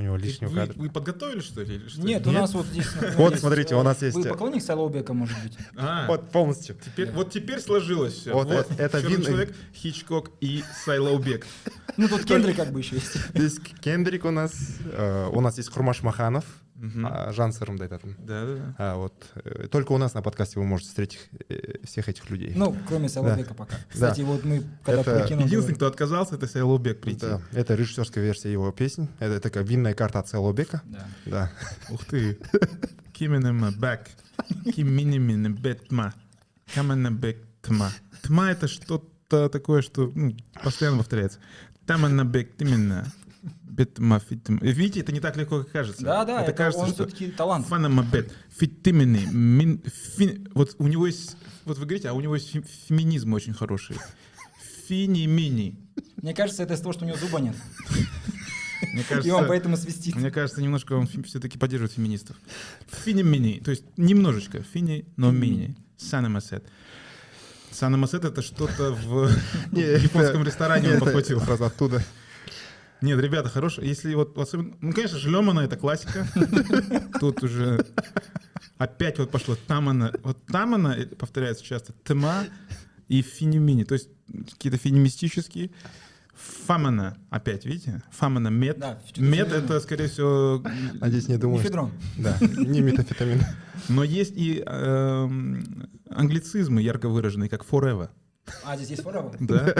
У него лишнего Вы, кадра. вы подготовили, что ли? или что? Нет, у нас вот здесь... Вот, смотрите, у нас есть, Вы э, поклонник Соловбека, может быть? А, Вот полностью. вот теперь сложилось все. Вот это- это «Черный видно. человек, Хичкок и Сайлаубек. Ну, тут Кендрик как бы еще есть. Здесь Кендрик у нас, э, у нас есть Хурмаш Маханов, а, Жан Сырымдайтатын. Да, да, да. А вот э, только у нас на подкасте вы можете встретить э, всех этих людей. Ну, кроме Соловбека пока. Кстати, вот мы когда прикинули... Единственный, кто отказался, это Сайлаубек прийти. Да, это режиссерская версия его песни. Это такая винная карта от Целобека. Да. Ух ты. Кименема бэк. Киминимина бетма. Камена бэк тма. Тма это что-то такое, что ну, постоянно повторяется. Тамана бэк тимина. Бетма фитма. Видите, это не так легко, как кажется. Да, да, это, кажется, он что все-таки талант. Фанамабет. Фитимини. Мин, фи- вот у него есть, вот вы говорите, а у него есть фем- феминизм очень хороший. Фини-мини. Мне кажется, это из того, что у него зуба нет. Мне И он кажется, поэтому свистит. мне кажется, немножко он все-таки поддерживает феминистов. Фини-мини, то есть немножечко. Фини, но мини. Санамасет. Санамасет это что-то в японском это- ресторане он это подхватил. Сразу оттуда. Нет, ребята, хорошо. Если вот особенно... Ну, конечно, Шлемана — это классика. Тут уже опять вот пошло Тамана. Вот Тамана э, повторяется часто. Тма и Финемини. То есть какие-то финемистические. Фамана опять, видите? Фамана мед. Да, мед — это, скорее всего... Надеюсь, не думаю. Мефедрон. Да, не метафетамин. Но есть и эм, англицизмы ярко выраженные, как forever. А, здесь есть forever? Да?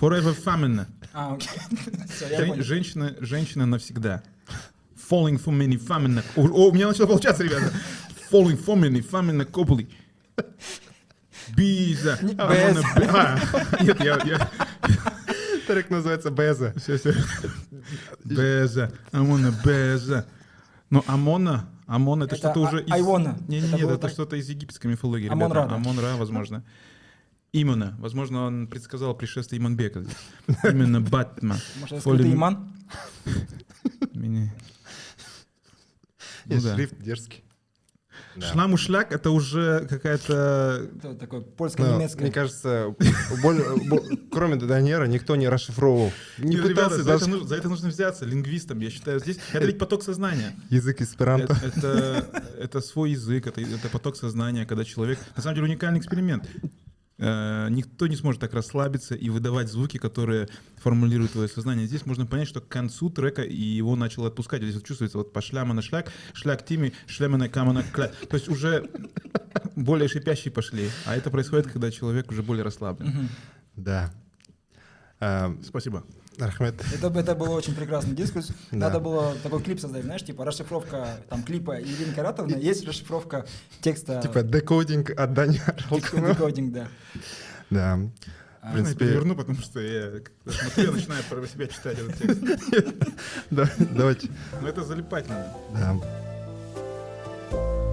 Forever famine. А, окей. Всё, я Жен- понял. женщина, женщина навсегда. Falling for many famine. О, о, у меня начало получаться, ребята. Falling for many famine копли. Биза. I wanna be- А, Нет, я... я... Трек называется Беза. Все, все. Беза. Wanna беза. Но Амона, Амон это, Это что-то А- уже из... Айвона. Не, не, Это нет, было это так. что-то из египетской мифологии, Амон-Ра, ребята. да. Амон-Ра, возможно. Именно. Возможно, он предсказал пришествие Иманбека. Именно Батма. Может, это иман? Мини- Ну шрифт дерзкий. Да. Шламушляк это уже какая-то... Это такое польско-немецкое. мне кажется, кроме Донера никто не расшифровывал. Не пытался за, это нужно, за это нужно взяться лингвистом, я считаю. Здесь это ведь поток сознания. язык эсперанто. Это, это, это свой язык, это, это поток сознания, когда человек... На самом деле уникальный эксперимент. Э, никто не сможет так расслабиться и выдавать звуки, которые формулируют твое сознание. Здесь можно понять, что к концу трека и его начало отпускать. Здесь вот чувствуется вот по шляма на шляк, шляк тими, шляма на камана кля. То есть уже более шипящие пошли. А это происходит, когда человек уже более расслаблен. Да. А, Спасибо. Рахмет. Это, это было очень прекрасный дискурс. Да. Надо было такой клип создать, знаешь, типа расшифровка там клипа Ирины Каратовны, есть расшифровка текста Типа декодинг от Даниэла. декодинг, да. Да. А, В Я это принципе, верну, потому что я смотрю, я начинаю про себя читать этот текст. да, давайте. Но это залипать надо. Да.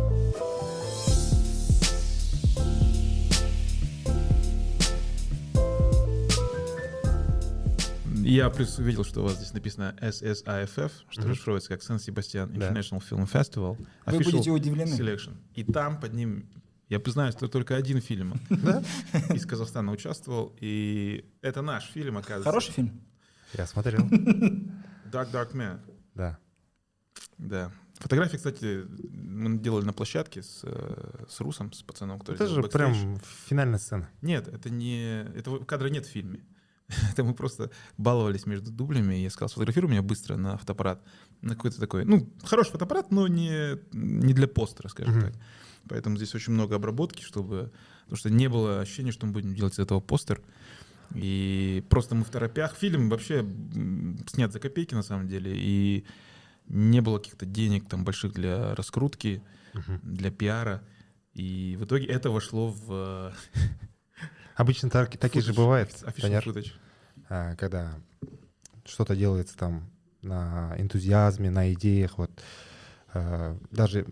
Я плюс увидел, что у вас здесь написано SSIFF, что расшифровывается как Сан Себастьян Да. International Film Festival. Вы будете удивлены. Selection. И там под ним, я знаю, что только один фильм из Казахстана участвовал, и это наш фильм, оказывается. Хороший фильм? Я смотрел. Dark Dark Man. Да. Да. Фотографии, кстати, мы делали на площадке с, э, с Русом, с пацаном, который Это же бэкстейдж. прям финальная сцена. Нет, это не... Этого кадра нет в фильме. Это мы просто баловались между дублями. Я сказал, сфотографируй меня быстро на фотоаппарат. На какой-то такой, ну, хороший фотоаппарат, но не, не для постера, скажем Мгм. так. Поэтому здесь очень много обработки, чтобы... Потому что не было ощущения, что мы будем делать из этого постер. И просто мы в торопях. Фильм вообще снят за копейки, на самом деле. И не было каких-то денег там больших для раскрутки, для пиара. И в итоге это вошло в Обычно так, так и же бывает, Official Даняр, footage. а, когда что-то делается там на энтузиазме, на идеях, вот а, даже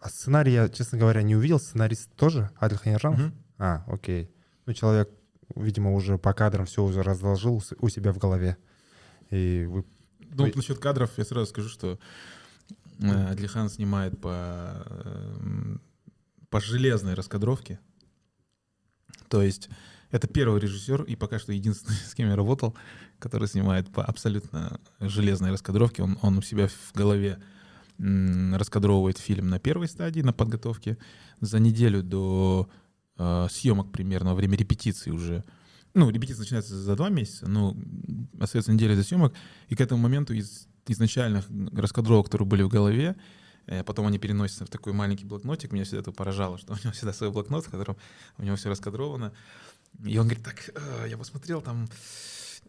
а сценарий я, честно говоря, не увидел. Сценарист тоже Адель Ханержанов? Мгм. А, окей. Ну, человек, видимо, уже по кадрам все уже разложил у себя в голове. И вы... Ну, Ой. насчет кадров я сразу скажу, что э, Адлихан снимает по, по железной раскадровке. То есть Это первый режиссер и пока что единственный, с кем я работал, который снимает по абсолютно железной раскадровке. Он, он у себя в голове раскадровывает фильм на первой стадии, на подготовке. За неделю до э, съемок примерно, во время репетиции уже. Ну, репетиция начинается за два месяца, но остается неделя до съемок. И к этому моменту из изначальных раскадровок, которые были в голове, Потом они переносятся в такой маленький блокнотик. Меня всегда это поражало, что у него всегда свой блокнот, в котором у него все раскадровано. И он говорит, так, э, я посмотрел, там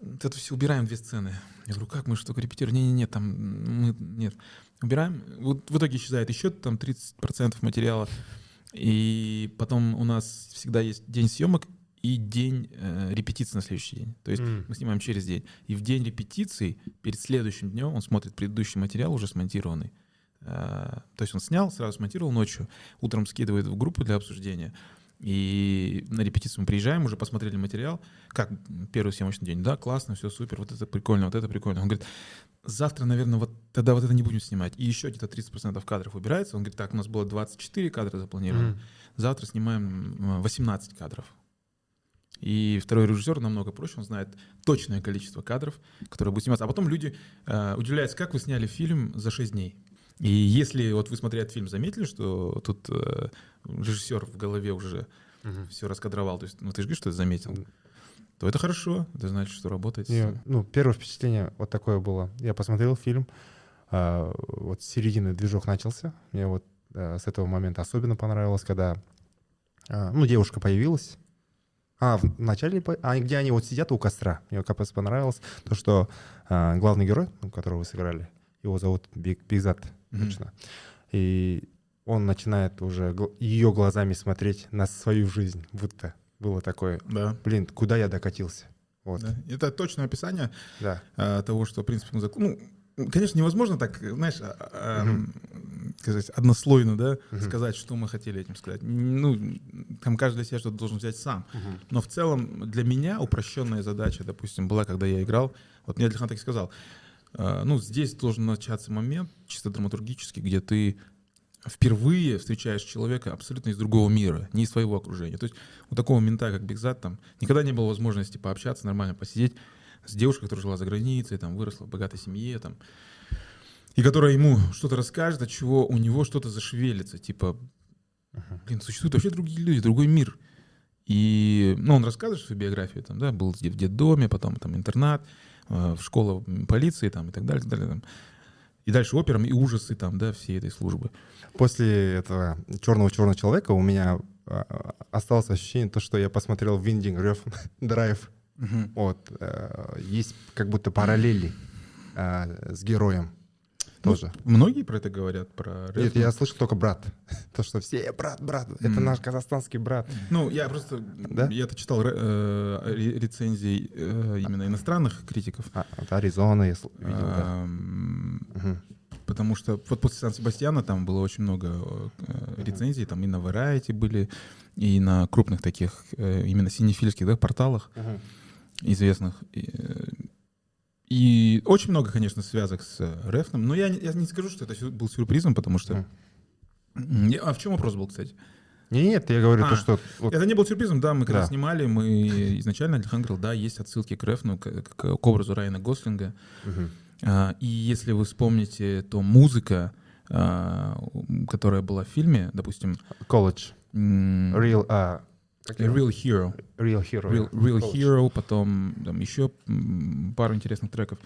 вот это все убираем две сцены. Я говорю, как мы что только репетируем? Не-не-не, там мы, нет. Убираем. Вот в итоге исчезает еще там 30% материала. И потом у нас всегда есть день съемок и день э, репетиции на следующий день. То есть М. мы снимаем через день. И в день репетиции, перед следующим днем, он смотрит предыдущий материал, уже смонтированный. Э, то есть он снял, сразу смонтировал ночью, утром скидывает в группу для обсуждения. И на репетицию мы приезжаем, уже посмотрели материал. Как первый съемочный день? Да, классно, все супер, вот это прикольно, вот это прикольно. Он говорит, завтра, наверное, вот тогда вот это не будем снимать. И еще где-то 30% кадров убирается. Он говорит, так, у нас было 24 кадра запланировано. Мгм. Завтра снимаем м, 18 кадров. И второй режиссер намного проще, он знает точное количество кадров, которые будут сниматься. А потом люди э, удивляются, как вы сняли фильм за 6 дней. И если вот вы, смотря этот фильм, заметили, что тут э, режиссер в голове уже Мгм. все раскадровал, то есть, ну ты же говоришь, что ты заметил, то это хорошо, это значит, что работает. Не, ну, первое впечатление вот такое было. Я посмотрел фильм, а, вот с середины движок начался. Мне вот а, с этого момента особенно понравилось, когда, а, ну, девушка появилась. А, в начале, а где они вот сидят у костра. Мне как раз понравилось то, что а, главный герой, которого вы сыграли, его зовут Биг, Бигзат, Мгм. точно. И он начинает уже ее глазами смотреть на свою жизнь, будто было такое, Да, блин, куда я докатился. Вот, да. Это точное описание да. а, того, что, в принципе, он зак- ну, конечно, невозможно так, знаешь, а, а, м, сказать, однослойно, да, Мгм. сказать, что мы хотели этим сказать. Ну, там каждый для себя что-то должен взять сам. Мгм. Но в целом для меня упрощенная задача, допустим, была, когда я играл, вот мне Алихан так и сказал, ну, здесь должен начаться момент, чисто драматургический, где ты впервые встречаешь человека абсолютно из другого мира, не из своего окружения. То есть у такого мента, как Бигзат, там никогда не было возможности пообщаться, нормально посидеть с девушкой, которая жила за границей, там, выросла в богатой семье, там, и которая ему что-то расскажет, от чего у него что-то зашевелится, типа, блин, существуют вообще другие люди, другой мир. И, ну, он рассказывает свою биографию, там, да, был в детдоме, потом там интернат, э, школа полиции, там, и так далее, и так далее. Там. И дальше операм и ужасы, там, да, всей этой службы. После этого черного черного человека у меня а, осталось ощущение, то, что я посмотрел Refn Drive. Вот. э, Есть как будто параллели а, с героем тоже. Многие про это говорят, про Нет, Рефна. я слышал только брат. То, что все брат, брат, это наш казахстанский брат. Ну, я просто, Да? я-то читал э, ре- рецензии э, именно иностранных критиков. А, вот Аризона я видел, да. Ам, Мгм. Потому что вот после Сан-Себастьяна там было очень много э, рецензий, там и на Variety были, и на крупных таких, э, именно синефильских да, порталах Мгм. известных. И, э, и очень много, конечно, связок с э, Рефном, но я я не скажу, что это был сюрпризом, потому что... Мгм. М, А в чем вопрос был, кстати? Не, Нет, я говорю А, то, что... вот- Это не был сюрпризом, да, мы когда Да. снимали, мы изначально Альхан говорил, да, есть отсылки к Рефну, к, к- к образу Райана Гослинга. Мгм. А, И если вы вспомните, то музыка, а, которая была в фильме, допустим, Колледж. Real... а, как? Real Hero, Real Hero. Real. Real. Hero, потом там, еще пару интересных треков.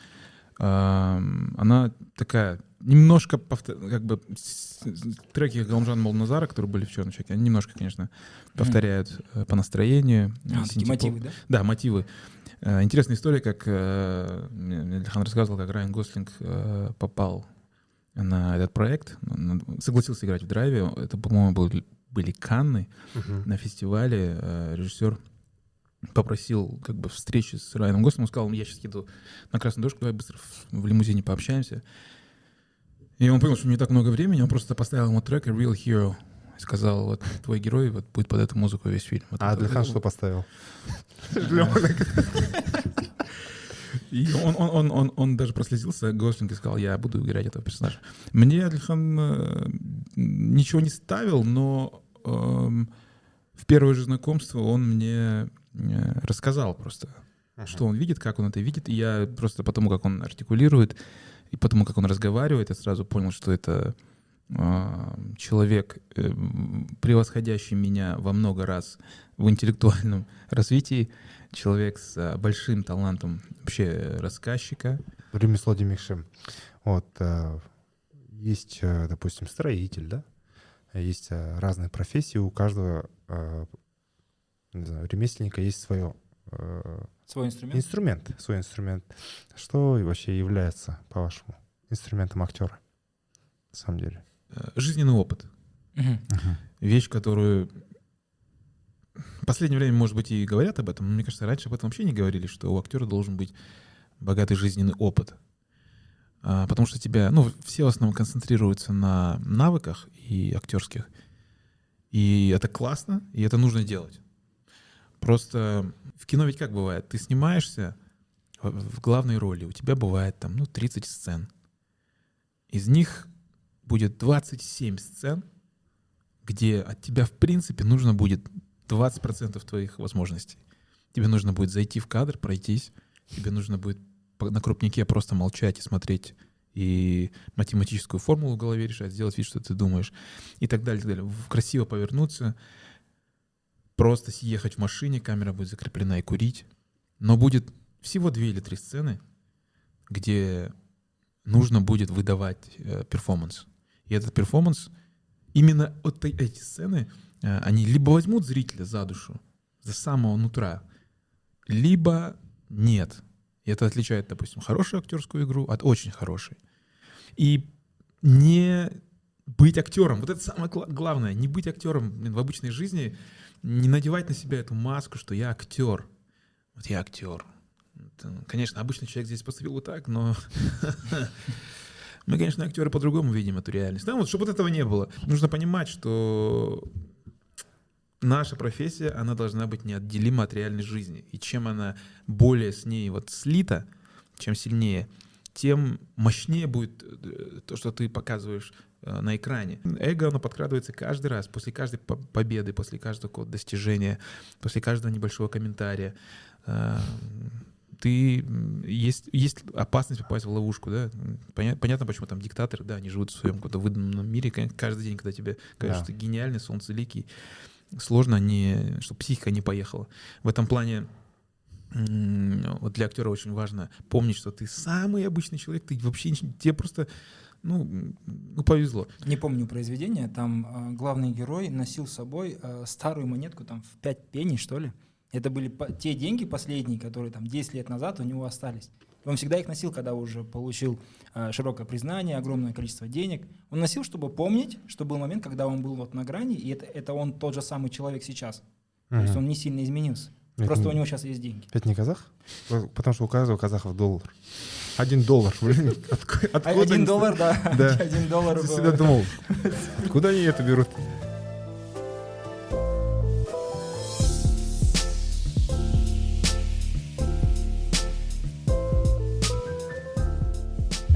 Она такая немножко повтор- как бы треки Галмжана Молназара, которые были в черном человеке, они немножко, конечно, повторяют э, по настроению. А, такие синтепоп. мотивы, да? Да, мотивы. Э, Интересная история, как э, Ильхан рассказывал, как Райан Гослинг попал на этот проект, согласился играть в драйве. Это, по-моему, был- были Канны Мгм. на фестивале. Э, Режиссер попросил как бы встречи с Райаном Гослингом, сказал, «Ну, я сейчас еду на красную дорожку, давай быстро в, в лимузине пообщаемся. И он понял, что не так много времени, он просто поставил ему трек Real Hero. И сказал, вот твой герой вот, будет под эту музыку весь фильм. Вот А Адлихан вот- что поставил? И он, он, он, он, он даже прослезился, Гослинг, и сказал, я буду играть этого персонажа. Мне Адлихан э, ничего не ставил, но эм, в первое же знакомство он мне э, рассказал просто, что он видит, как он это видит. И я просто потому, как он артикулирует, и потому, как он разговаривает, я сразу понял, что это а, человек, э, превосходящий меня во много раз в интеллектуальном развитии, человек с а, большим талантом вообще рассказчика. Ремесло демекші. Вот э, есть, э, допустим, строитель, да? Есть э, разные профессии, у каждого э, не знаю, ремесленника есть свое Свой инструмент. инструмент, свой инструмент. Что вообще является, по-вашему, инструментом актера? На самом деле. Жизненный опыт. Мгм. Вещь, которую в последнее время, может быть, и говорят об этом, но мне кажется, раньше об этом вообще не говорили, что у актера должен быть богатый жизненный опыт. А, Потому что тебя, ну, все в основном концентрируются на навыках и актерских. И это классно, и это нужно делать. Просто в кино ведь как бывает? Ты снимаешься в главной роли, у тебя бывает там, ну, 30 сцен. Из них будет 27 сцен, где от тебя, в принципе, нужно будет 20% твоих возможностей. Тебе нужно будет зайти в кадр, пройтись, тебе нужно будет на крупнике просто молчать и смотреть и математическую формулу в голове решать, сделать вид, что ты думаешь, и так далее, и так далее. Красиво повернуться, просто съехать в машине, камера будет закреплена и курить. Но будет всего две или три сцены, где нужно будет выдавать э, перформанс. И этот перформанс, именно вот эти сцены, э, они либо возьмут зрителя за душу, за самого нутра, либо нет. И это отличает, допустим, хорошую актерскую игру от очень хорошей. И не быть актером, вот это самое гла- главное, не быть актером в обычной жизни, не надевать на себя эту маску, что я актер. Вот я актер. Конечно, обычный человек здесь поступил вот так, но мы, конечно, актеры по-другому видим эту реальность. Да, вот, чтобы вот этого не было. Нужно понимать, что наша профессия, она должна быть неотделима от реальной жизни. И чем она более с ней вот слита, чем сильнее, тем мощнее будет э, то, что ты показываешь э, на экране. Эго, оно подкрадывается каждый раз, после каждой по- победы, после каждого достижения, после каждого небольшого комментария. Э, Ты, есть, есть опасность попасть в ловушку, да? Поня- Понятно, почему там диктаторы, да, они живут в своем каком-то выданном мире, каждый день, когда тебе говорят, Да. что ты гениальный, солнцеликий, сложно, не, чтобы психика не поехала. В этом плане вот для актера очень важно помнить, что ты самый обычный человек, ты вообще тебе просто ну, ну повезло. Не помню произведение, там э, главный герой носил с собой э, старую монетку, там в 5 пенни, что ли. Это были те деньги последние, которые там 10 лет назад у него остались. Он всегда их носил, когда уже получил э, широкое признание, огромное количество денег. Он носил, чтобы помнить, что был момент, когда он был вот на грани, и это, это он тот же самый человек сейчас. То есть он не сильно изменился. Это Просто у не- него сейчас есть деньги. Это не казах? Потому что у каждого казахов доллар. Один доллар, блин. Отку- А Откуда Один доллар, да. Один доллар. Я всегда думал, откуда они это берут?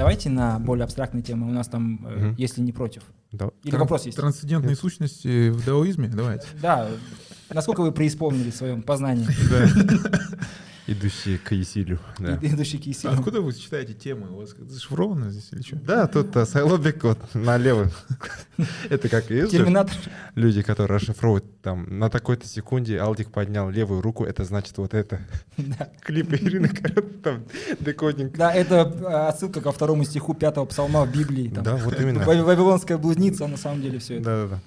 Давайте на более абстрактные темы. У нас там, Мгм. если не против. Да. Или Тран- вопрос есть? Трансцендентные сущности в даоизме? Давайте. Да. Насколько вы преисполнили в своем познании, Идущие к Есилю. Да. и- идущий к Есилю? А откуда вы читаете темы? У вас зашифровано здесь или что? Да, тут э, Сайлобек вот налево. Это как и есть Терминатор. люди, которые расшифровывают там на такой-то секунде Алдик поднял левую руку, это значит вот это. Да. Клипы Ирины там декодинг. Да, это э, отсылка ко второму стиху пятого псалма в Библии. Да, вот именно. Вав- Вавилонская блудница, на самом деле все это. Да-да-да.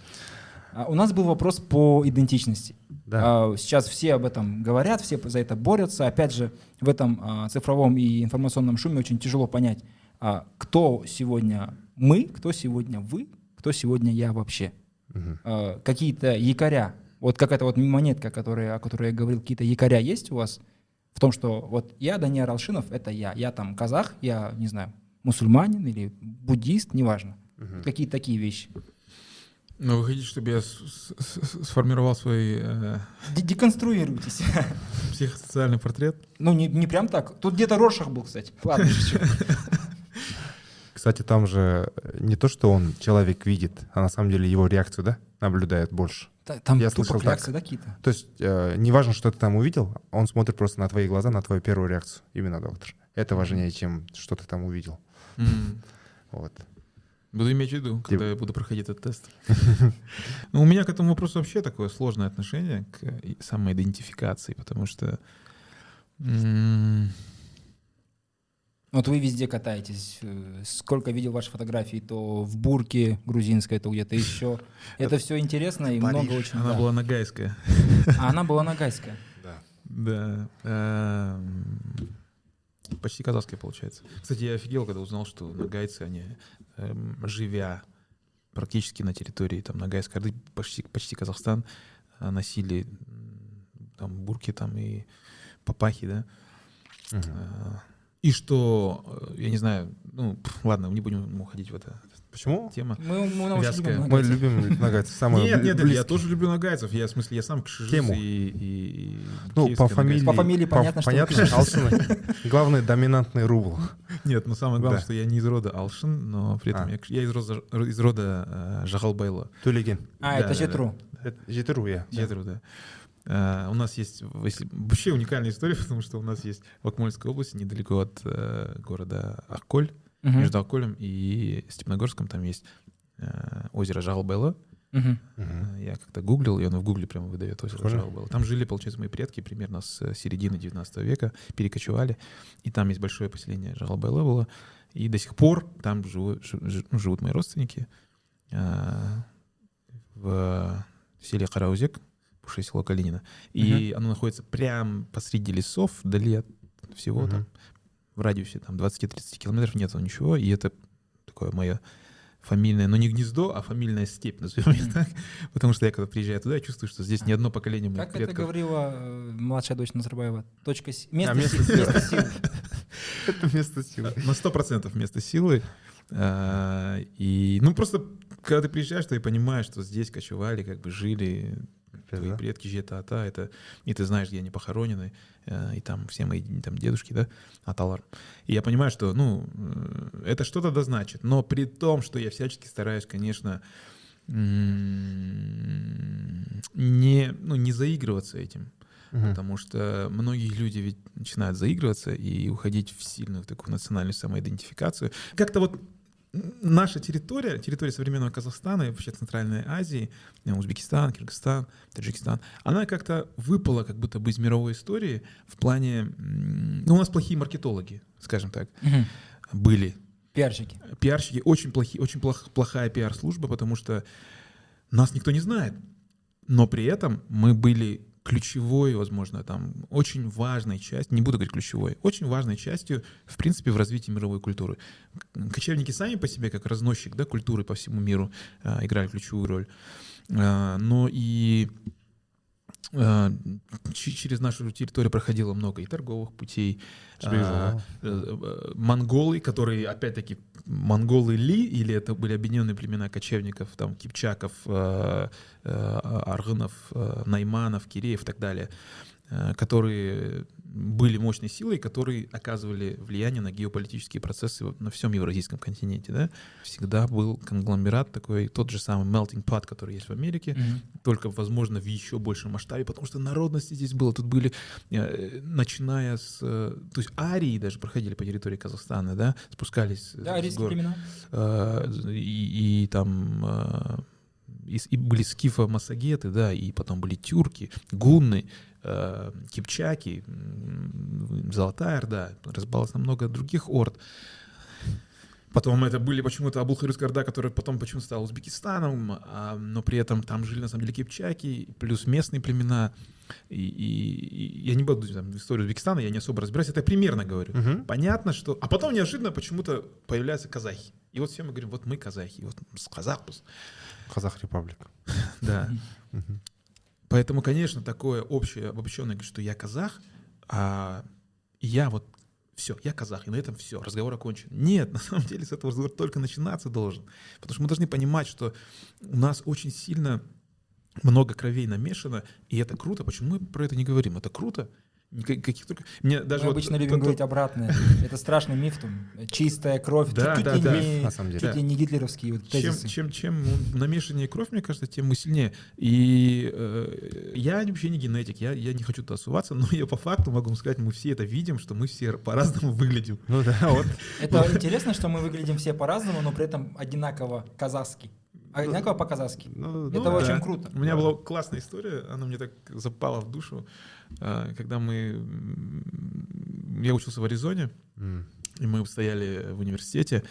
А У нас был вопрос по идентичности. Да. А, Сейчас все об этом говорят, все за это борются. Опять же, в этом а, цифровом и информационном шуме очень тяжело понять, а, кто сегодня мы, кто сегодня вы, кто сегодня я вообще. А, Какие-то якоря, вот какая-то вот монетка, которая, о которой я говорил, какие-то якоря есть у вас в том, что вот я, Даниил Алшинов, это я. Я там казах, я, не знаю, мусульманин или буддист, неважно. Мгм. Какие такие вещи. Ну, вы хотите, чтобы я с- с- с- сформировал свой э, Деконструируйтесь. психосоциальный портрет? Ну, не, не прям так. Тут где-то Роршах был, кстати. Ладно. Кстати, там же не то, что он человек видит, а на самом деле его реакцию, да, наблюдает больше. Та- Там Я тупо слышал так. да, какие-то? То есть э, неважно, что ты там увидел, он смотрит просто на твои глаза, на твою первую реакцию. Именно доктор. Это важнее, чем что ты там увидел. М. Вот. Буду иметь в виду, когда я буду проходить этот тест. Ну, у меня к этому вопросу вообще такое сложное отношение к самоидентификации, потому что Вот вы везде катаетесь. э, Сколько видел ваши фотографии, то в бурке грузинской, то где-то еще. Это все интересно и много очень. она была нагайская. А она была нагайская. Да. Да. Почти казахская, получается. Кстати, я офигел, когда узнал, что нагайцы, они, эм, живя практически на территории там, Ногайской Орды, почти, почти Казахстан, э, носили там бурки там и папахи, да. Э, И что, э, я не знаю, ну, ладно, не будем уходить в это Почему? тема. Мы, мы Вязкая. любим Мы нагайцев. любим нагайцев. Самые Нет, нет, нет, я близкие. тоже люблю нагайцев. Я, в смысле, я сам кшижис Тему. и, и, Ну, по фамилии, По фамилии понятно, что понятно, вы Алшины. Главный доминантный рубл. Нет, но самое главное, Да. что я не из рода Алшин, но при этом А. я, я из рода, из рода э, Жагалбайла. Тулигин. А, Да, это да, Жетру. Это Житеру я. Театру, да. Э, у нас есть если- вообще уникальная история, потому что у нас есть в Акмольской области, недалеко от э, города Акколь, Мгм. между Акколем и Степногорском, там есть э, озеро Жалбелла. Мгм. Э, Я как-то гуглил, и оно в гугле прямо выдает озеро Похоже. Жалбелла. Там жили, получается, мои предки примерно с э, середины 19 века, перекочевали, и там есть большое поселение Жалбелла было, и до сих пор там живу- жи- жи- ну, живут мои родственники э, в селе Караузек, бывшее село Калинина. И оно находится прямо посреди лесов, вдали от всего Мгм. там, в радиусе там 20-30 километров нет ничего, и это такое мое фамильное, ну не гнездо, а фамильная степь, назовем ее так, потому что я когда приезжаю туда, я чувствую, что здесь не одно поколение моих Как это предков. говорила э, младшая дочь Назарбаева? Точка си- Место, А, место си- силы. место силы. Это место силы. На сто процентов вместо силы. А, И, ну, просто, когда ты приезжаешь, ты понимаешь, что здесь кочевали, как бы жили твои Да. предки жета ата это и ты знаешь где они похоронены э, и там все мои там дедушки да аталар и я понимаю что ну э, это что-то да значит но при том что я всячески стараюсь конечно не ну не заигрываться этим Мгм. потому что многие люди ведь начинают заигрываться и уходить в сильную такую национальную самоидентификацию. Как-то вот наша территория, территория современного Казахстана и вообще Центральной Азии, э, Узбекистан, Кыргызстан, Таджикистан, она как-то выпала как будто бы из мировой истории в плане... Ну, у нас плохие маркетологи, скажем так, Мгм. были Пиарщики. пиарщики очень плохие, очень плох- плохая пиар-служба, потому что нас никто не знает. Но при этом мы были ключевой, возможно, там, очень важной частью, не буду говорить ключевой, очень важной частью, в принципе, в развитии мировой культуры. Кочевники сами по себе, как разносчик да, культуры по всему миру, а, играли ключевую роль. А, Но и а, через нашу территорию проходило много и торговых путей, а, э, э, монголы, которые, опять-таки, монголы ли, или это были объединенные племена кочевников, там, кипчаков, э, э, аргынов, э, найманов, киреев и так далее, э, которые были мощной силой, которые оказывали влияние на геополитические процессы на всем евразийском континенте. Да? Всегда был конгломерат такой, тот же самый melting pot, который есть в Америке, Мгм. только, возможно, в еще большем масштабе, потому что народности здесь было. Тут были, э, начиная с... э, То есть арии даже проходили по территории Казахстана, да, спускались Да, с гор. Э, И, и там... э, И, и были скифо-массагеты, да, и потом были тюрки, гунны, кипчаки, м, Золотая Орда, разбалось на много других орд. Потом это были почему-то Абулхарюская Орда, которая потом почему-то стала Узбекистаном, а, но при этом там жили на самом деле кипчаки, плюс местные племена. И, и- и я не буду там, в историю Узбекистана, я не особо разбираюсь, это я примерно говорю. Мгм. Понятно, что... А потом неожиданно почему-то появляются казахи. И вот все мы говорим, вот мы казахи, вот казахпус. Казах Репаблик. Да. Поэтому, конечно, такое общее, обобщенное, что я казах, а я вот все, я казах, и на этом все, разговор окончен. Нет, на самом деле с этого разговор только начинаться должен. Потому что мы должны понимать, что у нас очень сильно много кровей намешано, и это круто. Почему мы про это не говорим? Это круто. Каких только... Мне даже Мы вот обычно любим тот- говорить обратное. Это страшный миф, там, чистая кровь. Да, чуть, да, ли да. не, На самом деле. чуть ли не гитлеровские вот чем, тезисы. чем, чем намешаннее кровь, мне кажется, тем мы сильнее. И э, я вообще не генетик, я, я не хочу туда суваться, но я по факту могу вам сказать, мы все это видим, что мы все по-разному выглядим. Ну да, вот. Это интересно, что мы выглядим все по-разному, но при этом одинаково казахски. Одинаково по-казахски. Ну, Это да. очень круто. У меня была классная история, она мне так запала в душу, когда мы... Я учился в Аризоне, м, и мы стояли в университете,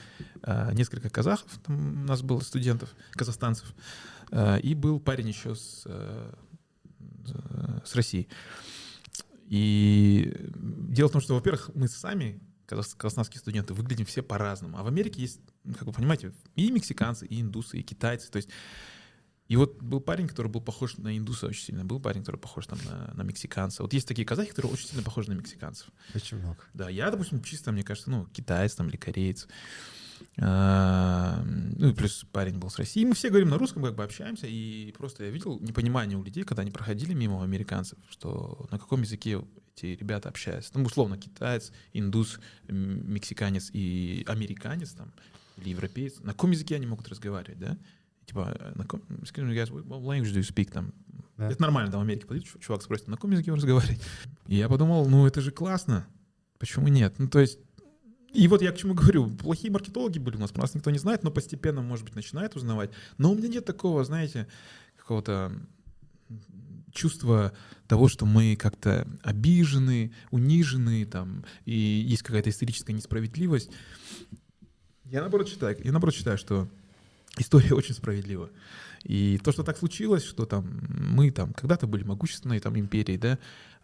э, несколько казахов, там у нас было студентов, казахстанцев, э, и был парень еще с, э, с России. И дело в том, что, во-первых, мы сами, казах- казахстанские студенты, выглядим все по-разному. А в Америке есть, как вы понимаете, и мексиканцы, и индусы, и китайцы. То есть и вот был парень, который был похож на индуса очень сильно. Был парень, который похож там, на, на мексиканца. Вот есть такие казахи, которые очень сильно похожи на мексиканцев. очень много. Да, я, допустим, чисто, мне кажется, ну, китаец там или кореец. А, Ну, и плюс парень был с России. Мы все говорим на русском, как бы общаемся, и просто я видел непонимание у людей, когда они проходили мимо американцев, что на каком языке эти ребята общаются. Ну, условно, китаец, индус, мексиканец и американец там, или европеец. На каком языке они могут разговаривать, да? Типа, э, на каком, excuse me, guys, what language do you speak? Там, Да. это нормально, там в Америке подойдет, чу- чувак спросит, на каком языке вы разговариваете? И я подумал, ну это же классно, почему нет? Ну то есть, и вот я к чему говорю, плохие маркетологи были у нас, нас никто не знает, но постепенно, может быть, начинает узнавать. Но у меня нет такого, знаете, какого-то чувства того, что мы как-то обижены, унижены, там, и есть какая-то историческая несправедливость. Я наоборот считаю, я наоборот считаю, что история очень справедлива. И то, что так случилось, что там мы там когда-то были могущественной там империей, да,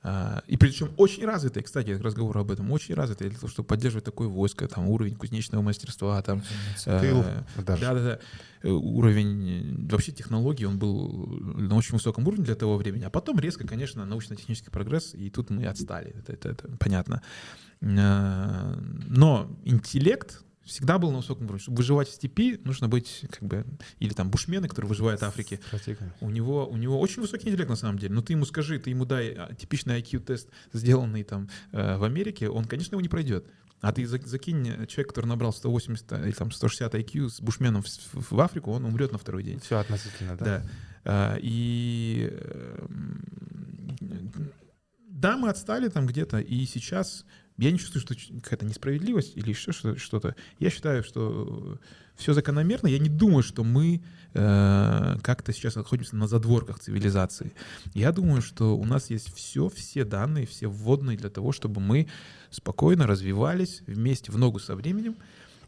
а, и причем очень развитой, кстати, к разговору об этом, очень развитой для того, чтобы поддерживать такое войско, там уровень кузнечного мастерства, там, Тыл э, даже. да, да, да. Уровень вообще технологий, он был на очень высоком уровне для того времени. А потом резко, конечно, научно-технический прогресс, и тут мы отстали. Это, это, это понятно. Э, Но интеллект всегда был на высоком уровне. Чтобы выживать в степи, нужно быть как бы... Или там бушмены, которые выживают в Африке. Стратегами. У него, у него очень высокий интеллект на самом деле. Но ты ему скажи, ты ему дай а, типичный IQ-тест, сделанный там э, в Америке, он, конечно, его не пройдет. А ты за- закинь человек, который набрал 180 или там 160 IQ с бушменом в, в- в Африку, он умрет на второй день. Все относительно, да. Да. А, И эм, да, мы отстали там где-то, и сейчас я не чувствую, что какая-то несправедливость или еще что- что-то. Я считаю, что все закономерно. Я не думаю, что мы э, как-то сейчас находимся на задворках цивилизации. Я думаю, что у нас есть все, все данные, все вводные для того, чтобы мы спокойно развивались вместе в ногу со временем.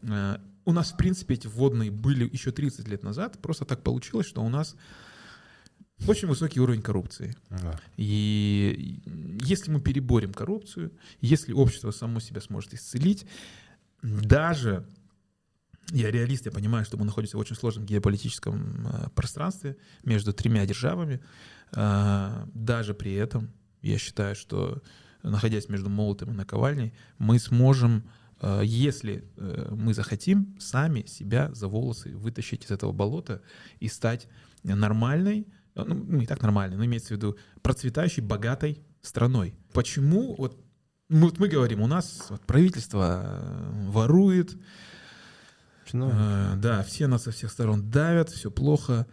Э, У нас, в принципе, эти вводные были еще 30 лет назад. Просто так получилось, что у нас очень высокий уровень коррупции. Да. И если мы переборем коррупцию, если общество само себя сможет исцелить, даже я реалист, я понимаю, что мы находимся в очень сложном геополитическом э, пространстве между тремя державами. Э, Даже при этом я считаю, что находясь между молотом и наковальней, мы сможем, э, если э, мы захотим, сами себя за волосы вытащить из этого болота и стать нормальной, ну, ну, не так нормальной, но имеется в виду процветающей, богатой страной. Почему вот мы, вот мы говорим, у нас вот правительство э, ворует, Чиновники. Э, да, все нас со всех сторон давят, все плохо,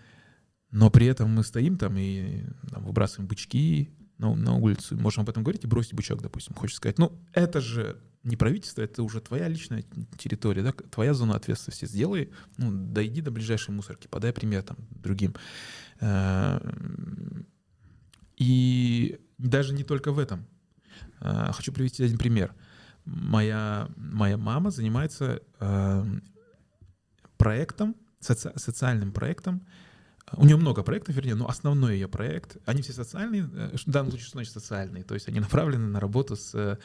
но при этом мы стоим там и там, выбрасываем бычки на, на улицу, можем об этом говорить и бросить бычок, допустим, хочешь сказать. Ну, это же не правительство, это уже твоя личная территория, да, твоя зона ответственности. Сделай, ну, дойди до ближайшей мусорки, подай пример там другим. Э, И даже не только в этом. Э, Хочу привести один пример. Моя, моя мама занимается э, проектом, соци- социальным проектом. У нее много проектов, вернее, но основной ее проект, они все социальные, в данном случае что значит социальные, то есть они направлены на работу с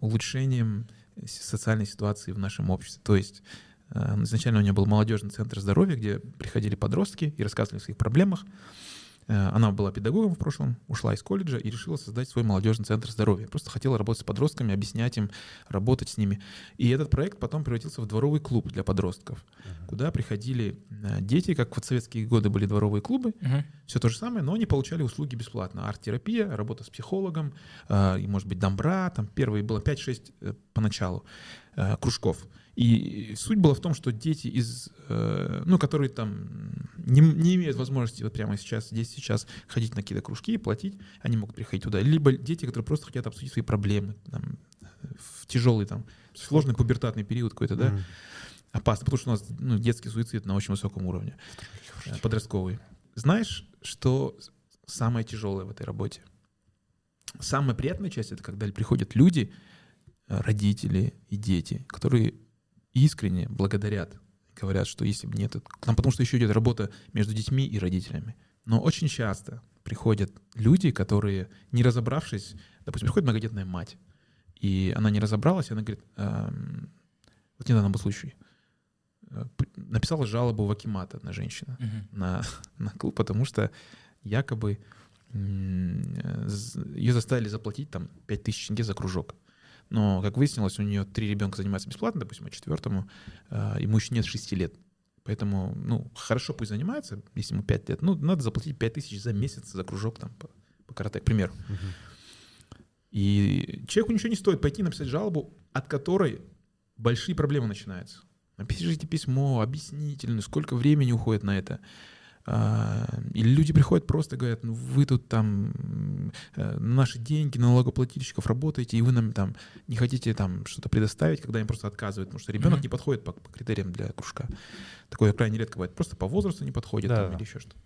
улучшением социальной ситуации в нашем обществе. То есть изначально у нее был молодежный центр здоровья, где приходили подростки и рассказывали о своих проблемах. Э, Она была педагогом в прошлом, ушла из колледжа и решила создать свой молодежный центр здоровья. Просто хотела работать с подростками, объяснять им, работать с ними. И этот проект потом превратился в дворовый клуб для подростков, куда приходили э, дети, как в советские годы были дворовые клубы, Мгм. все то же самое, но они получали услуги бесплатно. Арт-терапия, работа с психологом, э, и, может быть, домбра, там первые было 5-6 э, поначалу э, кружков. И суть была в том, что дети из, э, ну, которые там не, не имеют возможности вот прямо сейчас, здесь сейчас ходить на какие-то кружки и платить, они могут приходить туда. Либо дети, которые просто хотят обсудить свои проблемы, там, в тяжелый там, сложный пубертатный период какой-то, да, М. опасно, потому что у нас ну, детский суицид на очень высоком уровне, э, подростковый. Знаешь, что самое тяжелое в этой работе? Самая приятная часть — это когда приходят люди, э, родители и дети, которые искренне благодарят, говорят, что если бы нет... Там потому что еще идет работа между детьми и родителями. Но очень часто приходят люди, которые, не разобравшись, допустим, приходит многодетная мать, и она не разобралась, и она говорит, «Эм, вот недавно был случай, Э, написала жалобу в Акимат одна женщина Мгм. на, на клуб, потому что якобы э, ее заставили заплатить там 5000 тенге за кружок. Но, как выяснилось, у нее три ребенка занимаются бесплатно, допустим, а четвертому э, ему еще нет 6 лет. Поэтому, ну, хорошо пусть занимается, если ему 5 лет. Ну, надо заплатить 5000 за месяц за кружок там по, по карате, к примеру. И человеку ничего не стоит пойти написать жалобу, от которой большие проблемы начинаются. Напишите письмо, объяснительную, сколько времени уходит на это. А, Или люди приходят просто говорят, ну вы тут там э, наши деньги на налогоплательщиков работаете, и вы нам там не хотите там что-то предоставить, когда им просто отказывают, потому что ребенок Мгм. не подходит по, по критериям для кружка. Такое крайне редко бывает. Просто по возрасту не подходит Да, там, да. или еще что.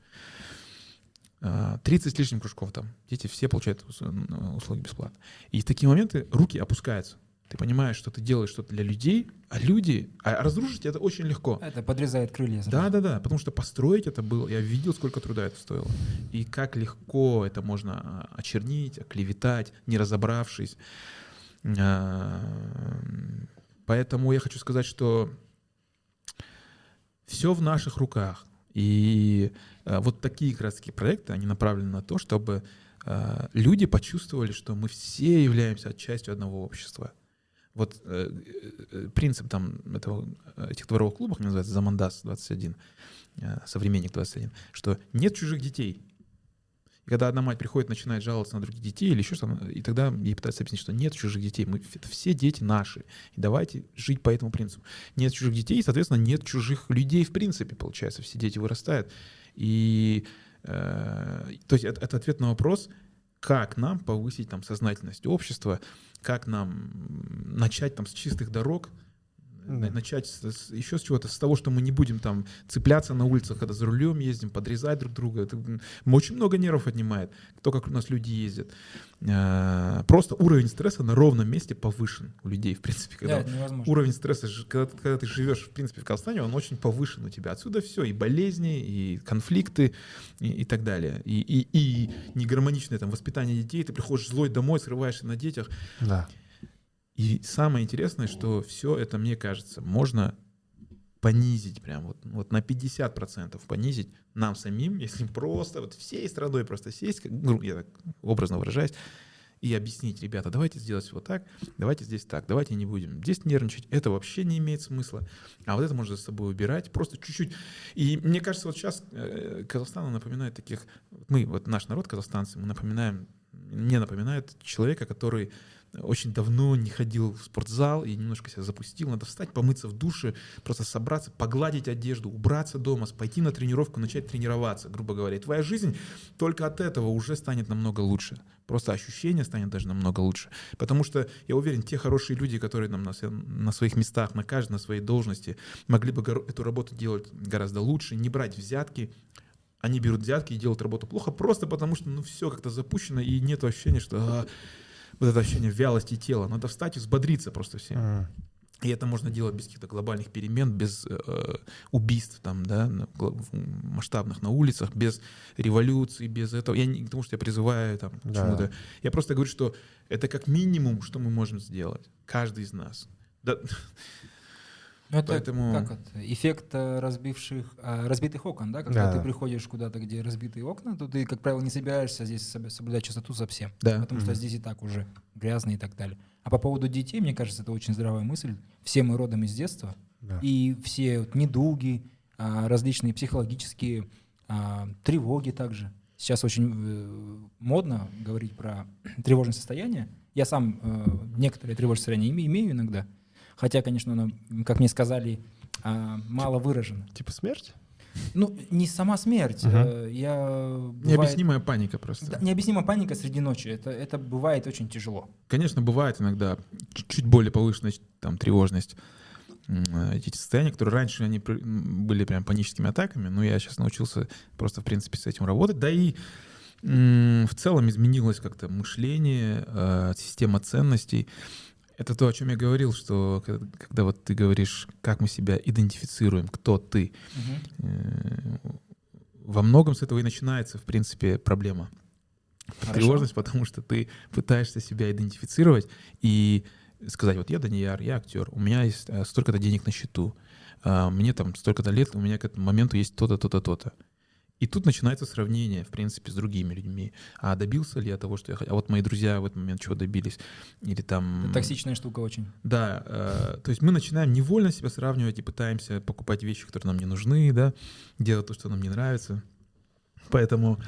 А, 30 с лишним кружков там. Дети все получают услуги бесплатно. И в такие моменты руки опускаются. Ты понимаешь, что ты делаешь что-то для людей, а люди... А разрушить это очень легко. Это подрезает крылья. сразу. Да, да, да, потому что построить это было, я видел, сколько труда это стоило. И как легко это можно а, очернить, оклеветать, не разобравшись. А, Поэтому я хочу сказать, что все в наших руках. И а, вот такие как раз таки проекты, они направлены на то, чтобы люди почувствовали, что мы все являемся частью одного общества. Вот э, э, принцип там этого, этих дворовых клубов называется Замандас 21, э, современник 21, что нет чужих детей. И когда одна мать приходит, начинает жаловаться на других детей или еще что-то, и тогда ей пытаются объяснить, что нет чужих детей, мы, это все дети наши, и давайте жить по этому принципу. Нет чужих детей, и, соответственно, нет чужих людей в принципе, получается, все дети вырастают. И э, то есть это, это ответ на вопрос, как нам повысить там сознательность общества, как нам начать там с чистых дорог, Да. начать с- с- еще с чего-то, с того, что мы не будем там цепляться на улицах, когда за рулем ездим, подрезать друг друга. Это очень много нервов отнимает, то, как у нас люди ездят. Э, Просто уровень стресса на ровном месте повышен у людей, в принципе, Да, когда невозможно. уровень стресса, когда, ты- когда ты живешь, в принципе, в Казахстане, он очень повышен у тебя. Отсюда все, и болезни, и конфликты, и, и так далее. И, и, и негармоничное там воспитание детей, ты приходишь злой домой, срываешься на детях. Да. И самое интересное, что все это, мне кажется, можно понизить прям вот, вот на 50% понизить нам самим, если просто вот всей страной просто сесть, как, я так образно выражаюсь, и объяснить, ребята, давайте сделать вот так, давайте здесь так, давайте не будем здесь нервничать, это вообще не имеет смысла, а вот это можно за собой убирать, просто чуть-чуть. И мне кажется, вот сейчас э, Казахстан напоминает таких, мы, вот наш народ, казахстанцы, мы напоминаем, мне напоминает человека, который очень давно не ходил в спортзал и немножко себя запустил. Надо встать, помыться в душе, просто собраться, погладить одежду, убраться дома, пойти на тренировку, начать тренироваться, грубо говоря. И твоя жизнь только от этого уже станет намного лучше. Просто ощущение станет даже намного лучше. Потому что, я уверен, те хорошие люди, которые нам на, на своих местах, на каждой, на своей должности, могли бы эту работу делать гораздо лучше, не брать взятки, они берут взятки и делают работу плохо, просто потому что ну, все как-то запущено, и нет ощущения, что а, вот это ощущение вялости тела. Надо встать и взбодриться просто всем. М. И это можно делать без каких-то глобальных перемен, без э, убийств там, да, на масштабных на улицах, без революции, без этого. Я не потому, что я призываю там, к Да. чему-то. Я просто говорю, что это как минимум, что мы можем сделать. Каждый из нас. Да, Это Поэтому- как это? Эффект э, разбивших, а, разбитых окон, да? Когда Да. ты приходишь куда-то, где разбитые окна, то ты, как правило, не собираешься здесь соб- соблюдать чистоту совсем. Да. Потому что Мгм. здесь и так уже грязно и так далее. А по поводу детей, мне кажется, это очень здравая мысль. Все мы родом из детства. Да. И все вот недуги, а, различные психологические а, тревоги также. Сейчас очень э, модно говорить про тревожное состояние. Я сам э, некоторые тревожные состояния име- имею иногда. Хотя, конечно, оно, м, как мне сказали, а, мало выражено. Типа смерть? Ну, не сама смерть. Э, Я бывает- Необъяснимая паника просто. Да, необъяснимая паника среди ночи. Это, это бывает очень тяжело. Конечно, бывает иногда чуть более повышенная там, тревожность. Э, Эти состояния, которые раньше они были прям паническими атаками, но я сейчас научился просто, в принципе, с этим работать. Да и в целом изменилось как-то мышление, э, система ценностей. Это то, о чем я говорил, что когда, когда вот ты говоришь, как мы себя идентифицируем, кто ты, э, во многом с этого и начинается, в принципе, проблема. Хорошо. Тревожность, потому что ты пытаешься себя идентифицировать и сказать, вот я Данияр, я актер, у меня есть э, столько-то денег на счету, а, мне там столько-то лет, у меня к этому моменту есть то-то, то-то, то-то. И тут начинается сравнение, в принципе, с другими людьми. А добился ли я того, что я хотел? А вот мои друзья в этот момент чего добились? Или там... Это токсичная штука очень. Да, э, то есть мы начинаем невольно себя сравнивать и пытаемся покупать вещи, которые нам не нужны, да, делать то, что нам не нравится. Поэтому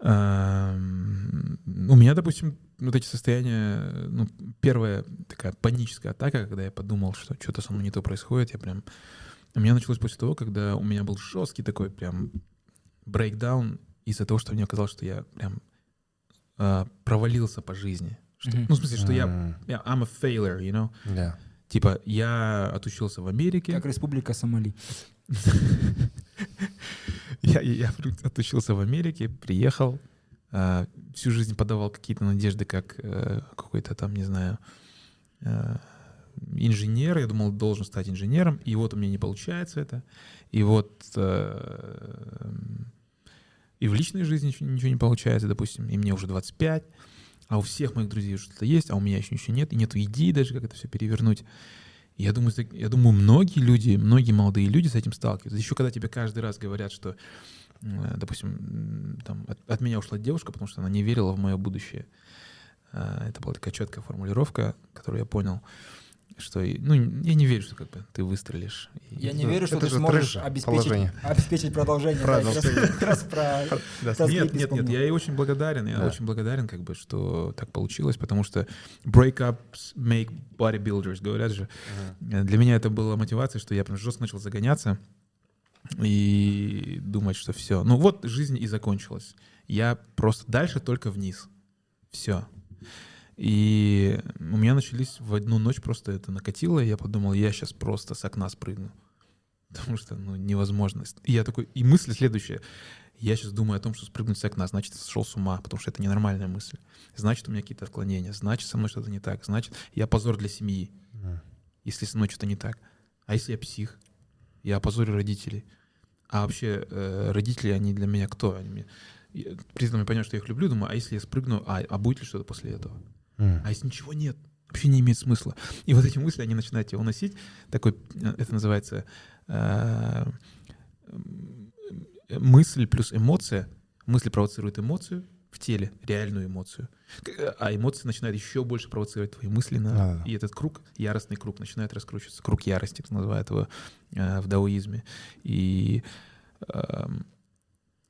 эм, у меня, допустим, вот эти состояния, ну, первая такая паническая атака, когда я подумал, что что-то со мной не то происходит, я прям... У меня началось после того, когда у меня был жесткий такой прям брейкдаун из-за того, что мне казалось, что я прям э, провалился по жизни. Что- Мгм. ну, в смысле, что я М, Yeah, I'm a failure, you know? Да. Типа, я отучился в Америке. Как Республика Сомали. Я, я отучился в Америке, приехал, а, всю жизнь подавал какие-то надежды, как э, какой-то там, не знаю, э, инженер. Я думал, должен стать инженером, и вот у меня не получается это. И вот э, и в личной жизни ничего, не получается, допустим, и мне уже 25, а у всех моих друзей что-то есть, а у меня еще ничего нет, и нету идеи даже, как это все перевернуть. Я думаю, я думаю, многие люди, многие молодые люди с этим сталкиваются. Еще когда тебе каждый раз говорят, что, э, допустим, там, от, от меня ушла девушка, потому что она не верила в мое будущее. А, Это была такая четкая формулировка, которую я понял, что, и- ну, я не верю, что как бы ты выстрелишь. И- Я не Ну, верю, что ты же сможешь трэш, обеспечить, положение. обеспечить продолжение. Да, Правильно. как раз- как раз про- Да, про Нет, нет, нет, я ей очень благодарен, я Да. очень благодарен, как бы, что так получилось, потому что breakups make bodybuilders, говорят же. Э, Для меня это была мотивация, что я прям жестко начал загоняться и думать, что все. Ну вот жизнь и закончилась. Я просто дальше только вниз. Все. И у меня начались в одну ночь просто это накатило, и я подумал, я сейчас просто с окна спрыгну. Потому что, ну, невозможно. И я такой, и мысль следующая. Я сейчас думаю о том, что спрыгнуть с окна, значит, сошел с ума, потому что это ненормальная мысль. Значит, у меня какие-то отклонения, значит, со мной что-то не так, значит, я позор для семьи М. если со мной что-то не так. А если я псих? Я опозорю родителей. А вообще э, родители, они для меня кто? Они мне... я При этом я понимаю, что я их люблю, думаю, а если я спрыгну, а, а будет ли что-то после этого? А если ничего нет? Вообще не имеет смысла. И вот эти мысли, они начинают тебя уносить. Такой, э, это называется э, м, мысль плюс эмоция. Мысль провоцирует эмоцию в теле, реальную эмоцию. А эмоции начинают еще больше провоцировать твои мысли. На... Да-да. И этот круг, яростный круг, начинает раскручиваться. Круг ярости, так называют его э, в даоизме. И эм,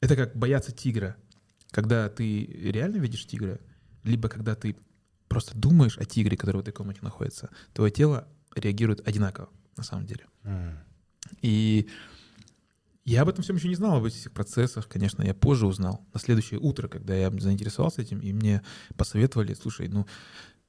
это как бояться тигра. Когда ты реально видишь тигра, либо когда ты просто думаешь о тигре, который в этой комнате находится, твое тело реагирует одинаково, на самом деле. М. И я об этом всем еще не знал, об этих процессах, конечно, я позже узнал. На следующее утро, когда я заинтересовался этим, и мне посоветовали, слушай, ну,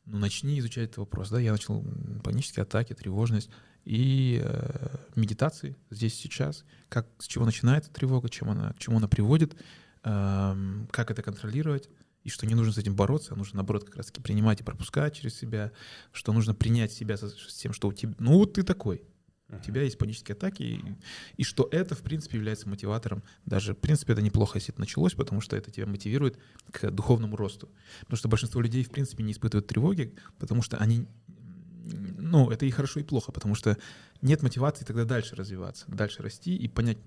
ну начни изучать этот вопрос. Да, я начал панические атаки, тревожность и э, медитации здесь сейчас. Как, с чего начинается тревога, чем она, к чему она приводит, эм, как это контролировать, и что не нужно с этим бороться, а нужно, наоборот, как раз-таки принимать и пропускать через себя, что нужно принять себя с тем, что у тебя, ну вот ты такой, у тебя есть панические атаки, и, и что это, в принципе, является мотиватором. Даже, в принципе, это неплохо, если это началось, потому что это тебя мотивирует к духовному росту. Потому что большинство людей, в принципе, не испытывают тревоги, потому что они, ну, это и хорошо, и плохо, потому что нет мотивации тогда дальше развиваться, дальше расти и понять,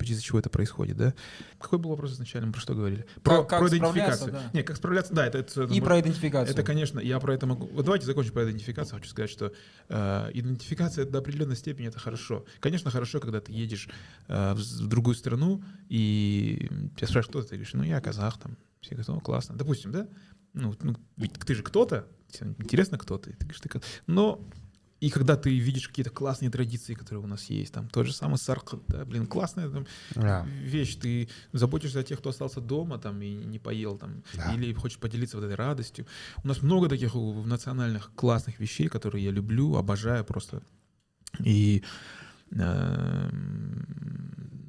из-за чего это происходит, да? Какой был вопрос изначально, про что говорили? Про, Как- как про идентификацию. да. Не, как справляться, да, это... это И про идентификацию. это, конечно, я про это могу. Вот давайте закончим про идентификацию. Хочу сказать, что э, идентификация до определенной степени это хорошо. Конечно, хорошо, когда ты едешь э, в, в другую страну и тебя спрашивают, кто ты, ты говоришь, ну я казах, там, все говорят, ну классно. Допустим, да? Ну, ну, ведь ты же кто-то, интересно, кто ты. Ты говоришь, ты Но и когда ты видишь какие-то классные традиции, которые у нас есть, там тот же самый сарк, да, блин, классная там, Да. вещь, ты заботишься о тех, кто остался дома там и не поел там, Да. или хочешь поделиться вот этой радостью. У нас много таких национальных классных вещей, которые я люблю, обожаю просто. И эм,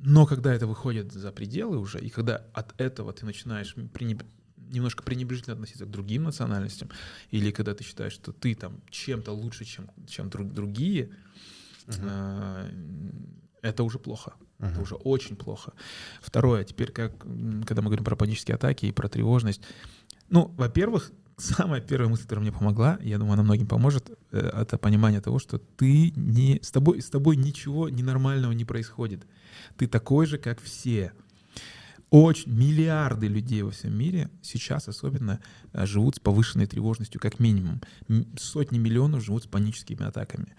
но когда это выходит за пределы уже, и когда от этого ты начинаешь пренеб- немножко пренебрежительно относиться к другим национальностям, или когда ты считаешь, что ты там чем-то лучше, чем, чем друг- другие, э, это уже плохо. Это Мгм. уже очень плохо. Второе, теперь как, когда мы говорим про панические атаки и про тревожность. Ну, во-первых, самая первая мысль, которая мне помогла, я думаю, она многим поможет, э, это понимание того, что ты не, с, тобой, с тобой ничего ненормального не происходит. Ты такой же, как все. Очень миллиарды людей во всем мире сейчас особенно э, живут с повышенной тревожностью, как минимум. Сотни миллионов живут с паническими атаками.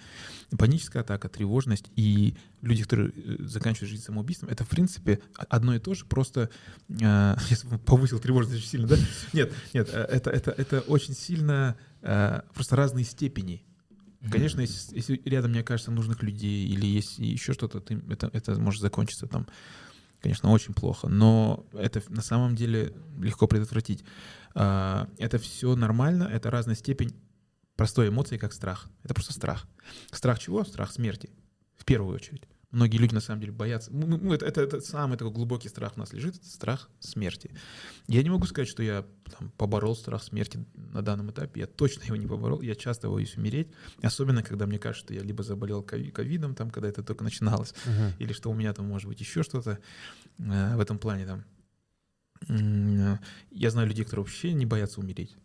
Паническая атака, тревожность и люди, которые э, заканчивают жизнь самоубийством, это, в принципе, одно и то же, просто... э, Сейчас повысил тревожность очень сильно, да? Нет, нет, э, это, это, это очень сильно э, просто разные степени. Конечно, если, если рядом не окажется нужных людей или есть еще что-то, ты, это, это может закончиться там, конечно, очень плохо. Но это на самом деле легко предотвратить. А, Это все нормально, это разная степень простой эмоции, как страх. Это просто страх. Страх чего? Страх смерти. В первую очередь. Многие люди на самом деле боятся. Ну, это, это, это самый такой глубокий страх у нас лежит, это страх смерти. Я не могу сказать, что я там, поборол страх смерти на данном этапе. Я точно его не поборол. Я часто боюсь умереть. Особенно, когда мне кажется, что я либо заболел кови- ковидом, там, когда это только начиналось, Мгм. или что у меня там может быть еще что-то э, в этом плане там. Э, Я знаю людей, которые вообще не боятся умереть.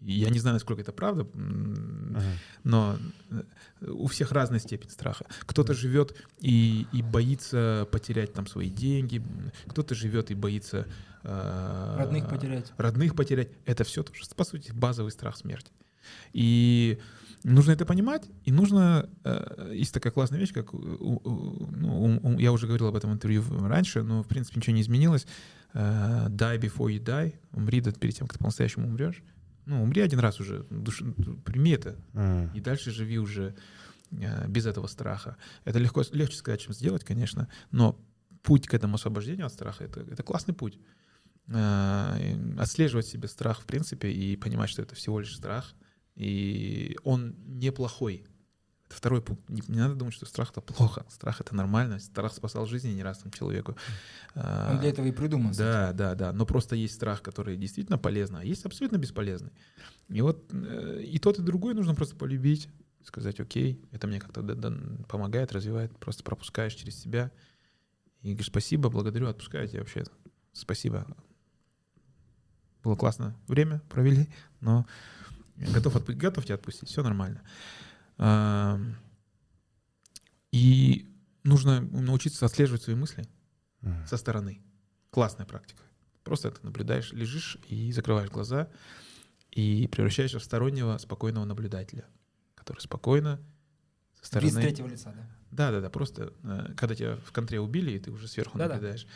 Я не знаю, насколько это правда, Мгм. но э, у всех разная степень страха. Кто-то живет и, и боится потерять там свои деньги, кто-то живет и боится э, Родных потерять. родных потерять. Это все по сути, базовый страх смерти. И нужно это понимать, и нужно... э, Есть такая классная вещь, как... у- у- ну, у- я уже говорил об этом интервью раньше, но, в принципе, ничего не изменилось. Э, Die before you die. Умри перед тем, как ты по-настоящему умрешь. Ну, умри один раз уже. душ- прими это. М. И дальше живи уже э, без этого страха. Это легко, легче сказать, чем сделать, конечно, но путь к этому освобождению от страха это, это классный путь. Э, Отслеживать себе страх, в принципе, и понимать, что это всего лишь страх. И он неплохой. Это второй пункт. Не, не надо думать, что страх это плохо. Страх это нормально. Страх спасал жизни не раз там человеку. Он для этого и придуман. да, да, да. Но просто есть страх, который действительно полезный, а есть абсолютно бесполезный. И вот э, и тот, и другой нужно просто полюбить, сказать, окей, это мне как-то помогает, развивает, просто пропускаешь через себя. И говоришь, спасибо, благодарю, отпускаю тебя вообще. Спасибо. Было классно время провели, но готов, отпу- готов тебя отпустить, все нормально. И нужно научиться отслеживать свои мысли со стороны. Классная практика. Просто это наблюдаешь, лежишь и закрываешь глаза и превращаешься в стороннего спокойного наблюдателя, который спокойно со стороны... третьего лица, да. Да, да, да, просто э, когда тебя в контре убили, и ты уже сверху Да-да. наблюдаешь.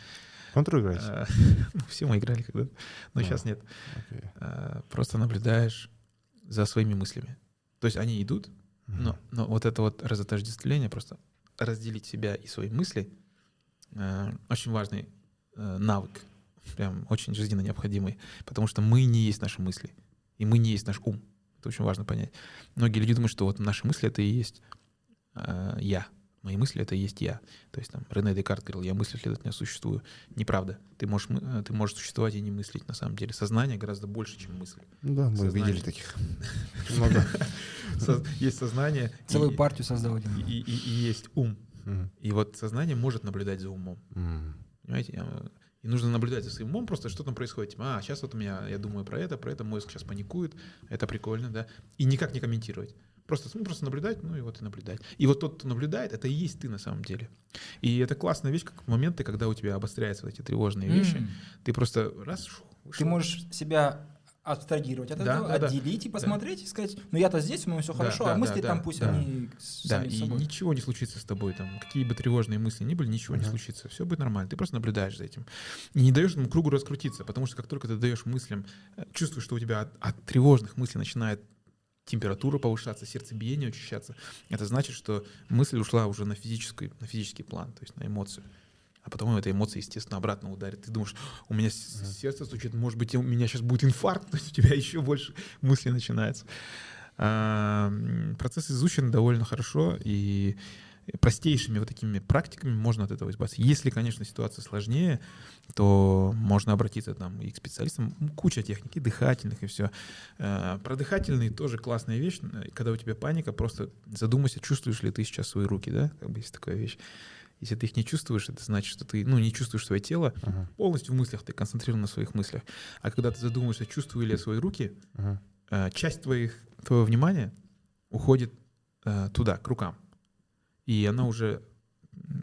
Контру играете? Э, ну, Все мы играли когда но А. сейчас нет. Окей. Э, Просто наблюдаешь за своими мыслями. То есть они идут. Но, но вот это вот разотождествление, просто разделить себя и свои мысли, э, очень важный э, навык, прям очень жизненно необходимый, потому что мы не есть наши мысли, и мы не есть наш ум. Это очень важно понять. Многие люди думают, что вот наши мысли — это и есть э, я. Мои мысли — это и есть я. То есть там Рене Декарт говорил, я мыслю, следовательно, существую. Неправда. Ты можешь, э, ты можешь существовать и не мыслить на самом деле. Сознание гораздо больше, чем мысль. Ну Да, мы Сознание. видели таких. Много. Со- Есть сознание. Целую партию создал и, есть ум. И вот сознание может наблюдать за умом. Понимаете? Э, И нужно наблюдать за своим умом, просто что там происходит. Типа, а, сейчас вот у меня, я думаю про это, про это, мозг сейчас паникует, это прикольно, да. И никак не комментировать. Просто, ну, просто наблюдать, ну и вот и наблюдать. И вот тот, кто наблюдает, это и есть ты на самом деле. И это классная вещь, как моменты, когда у тебя обостряются вот эти тревожные вещи. М. Ты просто раз, шу, Ты можешь себя абстрагировать от Да, этого, да, да. отделить и посмотреть, и сказать, ну я-то здесь, у меня все Да, хорошо, да, а мысли да, там да, пусть да. они Да, сами и собой. ничего не случится с тобой, там, какие бы тревожные мысли ни были, ничего не Ага. случится, все будет нормально, ты просто наблюдаешь за этим. И не даешь этому кругу раскрутиться, потому что как только ты даешь мыслям, э, чувствуешь, что у тебя от, от тревожных мыслей начинает температура повышаться, сердцебиение учащаться, это значит, что мысль ушла уже на физический, на физический план, то есть на эмоцию. А потом эта эмоция, естественно, обратно ударит. Ты думаешь, у меня сердце стучит, может быть, у меня сейчас будет инфаркт, то есть у тебя еще больше мыслей начинается. А, Процесс изучен довольно хорошо, и простейшими вот такими практиками можно от этого избавиться. Если, конечно, ситуация сложнее, то можно обратиться там и к специалистам. Куча техник, и дыхательных, и все. Про дыхательные тоже классная вещь. Э, Когда у тебя паника, просто задумайся, чувствуешь ли ты сейчас свои руки, да? Как бы есть такая вещь. Если ты их не чувствуешь, это значит, что ты ну, не чувствуешь свое тело, Ага, полностью в мыслях, ты концентрирован на своих мыслях. А когда ты задумываешься, чувствую ли я свои руки, э, часть твоих, твоего внимания уходит э, туда, к рукам. И она уже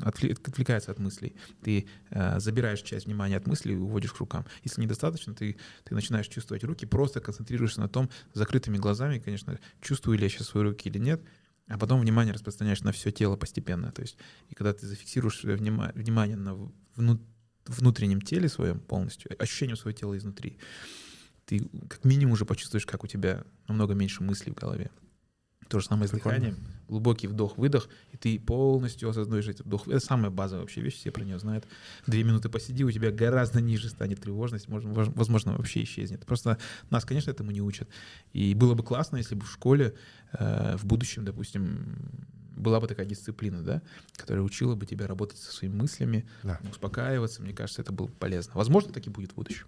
отвле- отвлекается от мыслей. Ты э, забираешь часть внимания от мыслей и уводишь к рукам. Если недостаточно, ты, ты начинаешь чувствовать руки, просто концентрируешься на том, закрытыми глазами, конечно, чувствую ли я сейчас свои руки или нет, а потом внимание распространяешь на все тело постепенно. То есть, и когда ты зафиксируешь своё внима- внимание на вну- внутреннем теле своем полностью, ощущением своего тела изнутри, ты как минимум уже почувствуешь, как у тебя намного меньше мыслей в голове. То же самое с дыханием. Глубокий вдох-выдох, и ты полностью осознаешь этот вдох. Это самая базовая вообще вещь, все про нее знают. Две минуты посиди, у тебя гораздо ниже станет тревожность, может, вож- возможно, вообще исчезнет. Просто нас, конечно, этому не учат. И было бы классно, если бы в школе э, в будущем, допустим, была бы такая дисциплина, да, которая учила бы тебя работать со своими мыслями, Да. успокаиваться. Мне кажется, это было бы полезно. Возможно, так и будет в будущем.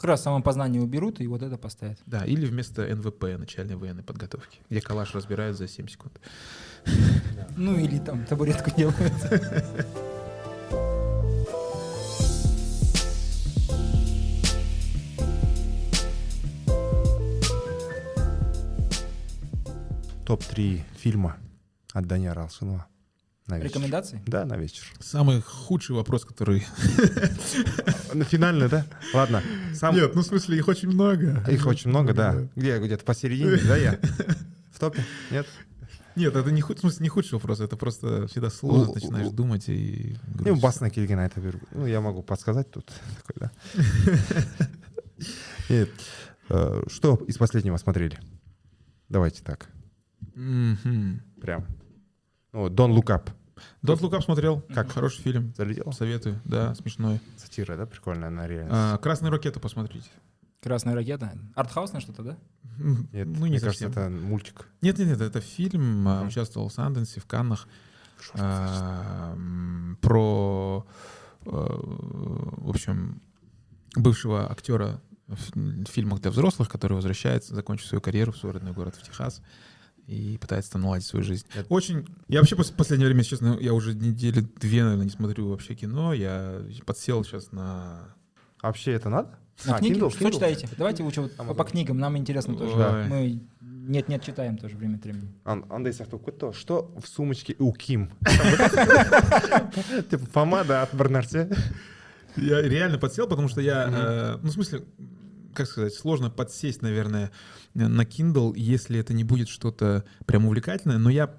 Как раз самопознание уберут и вот это поставят. Да, или вместо НВП, начальной военной подготовки, где калаш разбирают за 7 секунд. Ну или там табуретку делают. Топ-3 фильма от Даниэра Алшинова. На вечер. Рекомендации? Да, на вечер. Самый худший вопрос, который... На финальный, да? Ладно. Сам... Нет, ну в смысле их очень много. Их очень много, да. Где? Где-то посередине, да, я? В топе? Нет? Нет, это не, худ... в смысле, не худший вопрос, это просто всегда сложно, начинаешь думать и... Ну, басна келген айта беру. Ну, я могу подсказать тут. Такой, да. Нет. Э, Что из последнего смотрели? Давайте так. Прям. Ну, Don't Look Up. Look Up смотрел. Как? Хороший фильм. Залетел? Советую. Да, смешной. Сатира, да? Прикольная на реальность. А, Красную ракету посмотрите. Красная ракета. Артхаусное что-то, да? Нет, ну, не мне совсем. кажется, это мультик. Нет, нет, нет, это фильм, Ага. участвовал в Санденсе, в Каннах, а, про, э, в общем, бывшего актера в фильмах для взрослых, который возвращается, закончив свою карьеру в свой родной город в Техас и пытается там наладить свою жизнь. Это- Очень... Я вообще пос- в последнее время, честно, я уже недели две, наверное, не смотрю вообще кино. Я подсел сейчас на... А вообще это надо? На А, книги? Kindle, Что Kindle. читаете? Давайте лучше вот по книгам, нам интересно тоже. Ой. Мы нет-нет читаем тоже время от времени. Ан- кетті ғой. Что в сумочке у Ким? Типа помада от бір нәрсе. Я реально подсел, потому что я, э, ну, в смысле, как сказать, сложно подсесть, наверное, на Kindle, если это не будет что-то прям увлекательное, но я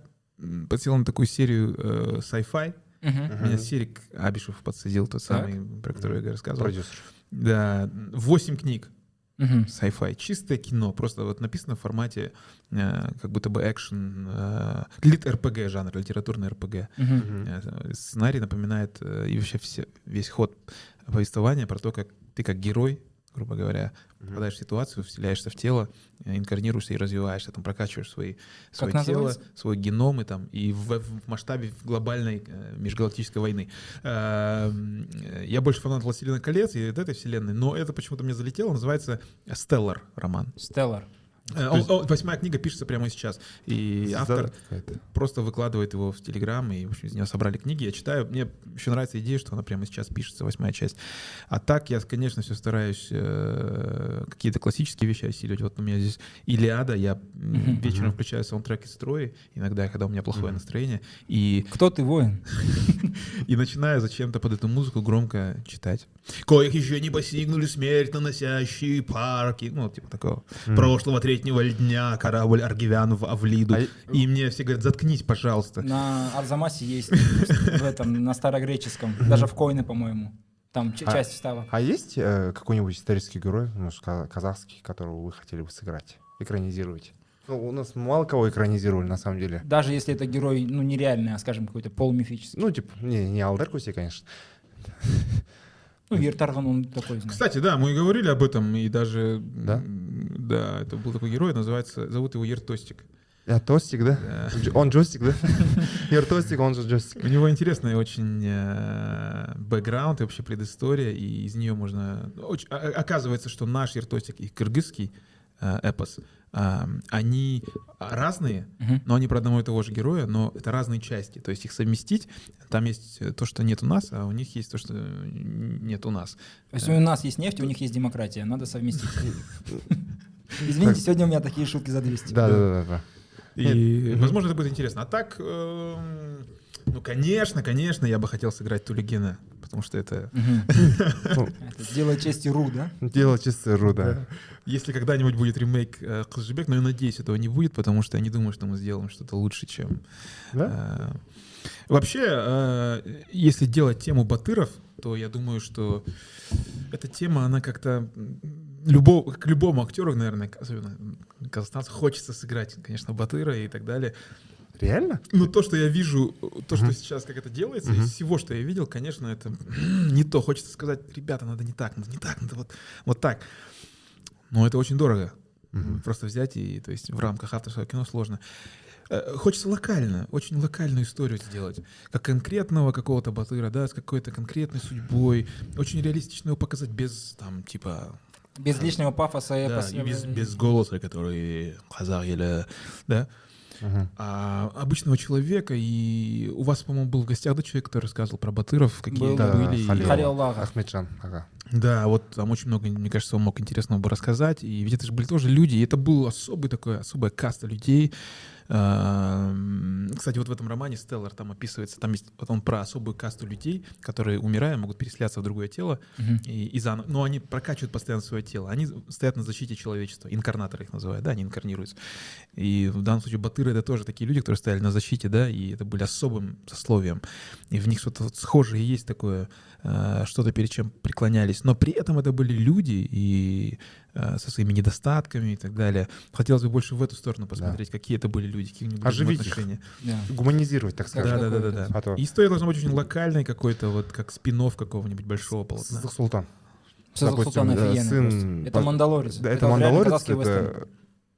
подсел на такую серию э, sci-fi. Мгм. Меня Серик Абишев подсадил, тот Так. самый, про который я рассказывал. Продюсер. Да, восемь книг Мгм. sci-fi, чистое кино, просто вот написано в формате э, как будто бы экшен, э, лит РПГ жанр, литературный РПГ. Мгм. Э, Сценарий напоминает э, и вообще все, весь ход повествования про то, как ты как герой, грубо говоря, Мгм. попадаешь в ситуацию, вселяешься в тело, э, инкарнируешься и развиваешься, там прокачиваешь свои, свое тело, называется? свой геном и там и в, в масштабе глобальной э, межгалактической войны. Эм, э, Я больше фанат «Властелина колец» и вот этой вселенной, но это почему-то мне залетело, называется «Стеллар» роман. Стеллар. Э, восьмая книга пишется прямо сейчас. И автор просто выкладывает его в Телеграм, и, в общем, из него собрали книги. Я читаю. Мне еще нравится идея, что она прямо сейчас пишется, восьмая часть. А так я, конечно, все стараюсь э, какие-то классические вещи осиливать. Вот у меня здесь Илиада, я вечером включаю саундтрек из строя, иногда, когда у меня плохое настроение, и, Кто ты, воин? и начинаю зачем-то под эту музыку громко читать. Коих еще не постигнули смерть, наносящие парки. Ну, типа такого. Прошлого третьего дня корабль Аргивян в Авлиду. А и- мне все говорят, заткнись, пожалуйста. На Арзамасе есть в этом, на старогреческом, даже в Койне, по-моему. Там А- часть вставок. А есть э, какой-нибудь исторический герой, ну, ка- казахский, которого вы хотели бы сыграть, экранизировать? Ну, у нас мало кого экранизировали, на самом деле. Даже если это герой, ну, нереальный, а, скажем, какой-то полумифический. Ну, типа, не, не Алдар Куси, конечно. Ну, Ертарган, он такой, знаешь. Кстати, да, мы и говорили об этом, и даже... Да? Да, это был такой герой, называется, зовут его Ертостик. А, Тостик, да? Да. Он джойстик, да? Яр Тостик, он же джойстик. У него интересная очень э, бэкграунд и вообще предыстория, и из нее можно... оч- Оказывается, что наш Ертостик и кыргызский эпос, э, они разные, но они про одного и того же героя, но это разные части. То есть их совместить, там есть э, то, что нет у нас, а у них есть то, что э, нет у нас. То есть у нас есть нефть, у них есть демократия, надо совместить. Извините, сегодня у меня такие шутки за 200. Да, да, да. И, возможно, это будет интересно. А так, эм, ну, конечно, конечно, я бы хотел сыграть Тулигена, потому что это... Дело чести Ру, да? дело чисто руда. Если когда-нибудь будет ремейк э, Кызжибек, но я надеюсь, этого не будет, потому что я не думаю, что мы сделаем что-то лучше, чем... Да? э, Вообще, э, если делать тему Батыров, то я думаю, что эта тема, она как-то любого, к любому актеру, наверное, особенно казахстанцу, хочется сыграть, конечно, Батыра и так далее. Реально? Ну, то, что я вижу, то, что сейчас как это делается, из всего, что я видел, конечно, это не то. Хочется сказать, ребята, надо не так, надо не так, надо вот, вот так. Но это очень дорого. Просто взять и, то есть, в рамках авторского кино сложно. Э, Хочется локально, очень локальную историю сделать. Как конкретного какого-то батыра, да, с какой-то конкретной судьбой. Очень реалистично его показать без, там, типа, Без лишнего пафоса и да, и без, без голоса, который казах или, да, А, обычного человека. И у вас, по-моему, был в гостях да, человек, который рассказывал про батыров, какие да, были. и- Халил. Халилаллаха. Ахмеджан, ага. Да, вот там очень много, мне кажется, он мог интересного бы рассказать. И ведь это же были тоже люди, и это был особый такой, особая каста людей. Эм, Кстати, вот в этом романе Стеллар там описывается, там есть вот он про особую касту людей, которые, умирая, могут переселяться в другое тело, Мгм. и, и заново, но они прокачивают постоянно свое тело. Они стоят на защите человечества. Инкарнаторы их называют, да, они инкарнируются. И в данном случае батыры — это тоже такие люди, которые стояли на защите, да, и это были особым сословием. И в них что-то вот схожее есть такое, что-то перед чем преклонялись. Но при этом это были люди и э, со своими недостатками и так далее. Хотелось бы больше в эту сторону посмотреть, какие это были люди, какие у них были Оживить их. отношения. Да. Гуманизировать, так Да, скажем. да, да, да, какой-то. да. А то И история должна быть очень локальной какой-то, вот как спинов какого-нибудь большого полотна. Султан. Допустим, Султан да, офигенный сын. Это Мандалорец. Да, это реально Мандалорец, это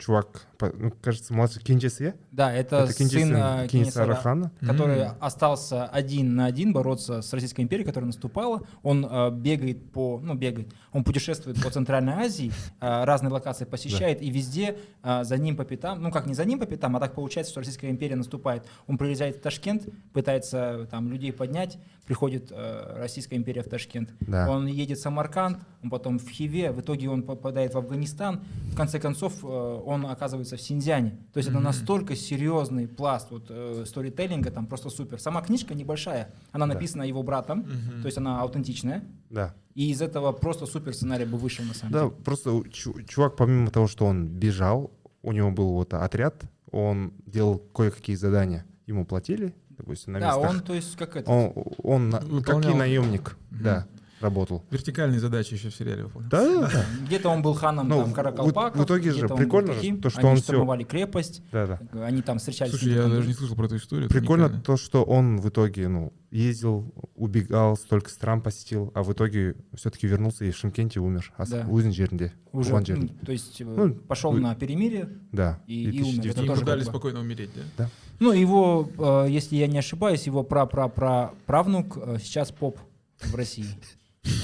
чувак, ну, кажется, младший Кинджис, я? Да, это, Это Кинджис, сын сын э, хана. который М. остался один на один бороться с Российской империей, которая наступала. Он э, бегает по, ну бегает, он путешествует по Центральной Азии, э, разные локации посещает, и везде э, за ним по пятам, ну как не за ним по пятам, а так получается, что Российская империя наступает. Он приезжает в Ташкент, пытается там людей поднять, приходит э, Российская империя в Ташкент. Да. Он едет в Самарканд, он потом в Хиве, в итоге он попадает в Афганистан. В конце концов, э, он оказывается в Синьцзяне. То есть это Мгм. настолько серьезный пласт вот, э, сторителлинга, там просто супер. Сама книжка небольшая, она Да. написана его братом, Мгм. то есть она аутентичная. Да. И из этого просто супер сценарий бы вышел на самом Да, деле. просто у- чу- чувак, помимо того, что он бежал, у него был вот отряд, он делал кое-какие задания. Ему платили, допустим, на Да, местах. он, то есть, как это, Он, он Выполнял. как и наемник, Мгм. да, работал. Вертикальные задачи еще в сериале выполнял. Да, да, да. где-то он был ханом Ну, там в- Каракалпаков, в итоге же прикольно же, то, что Они он штурмовали крепость, да, да. они там встречались. с Слушай, я даже не слышал про эту историю. Прикольно то, что он в итоге, ну, ездил, убегал, столько стран посетил, а в итоге все-таки вернулся и в Шимкенте умер. А Да. Узин жерінде, уже, ну, то есть э, Ну, пошел вы- на перемирие, Да. и- и 2009. умер. Это Ему тоже дали как бы- спокойно умереть, да? Ну, его, э, если я не ошибаюсь, его пра-пра-пра правнук э, сейчас поп в России.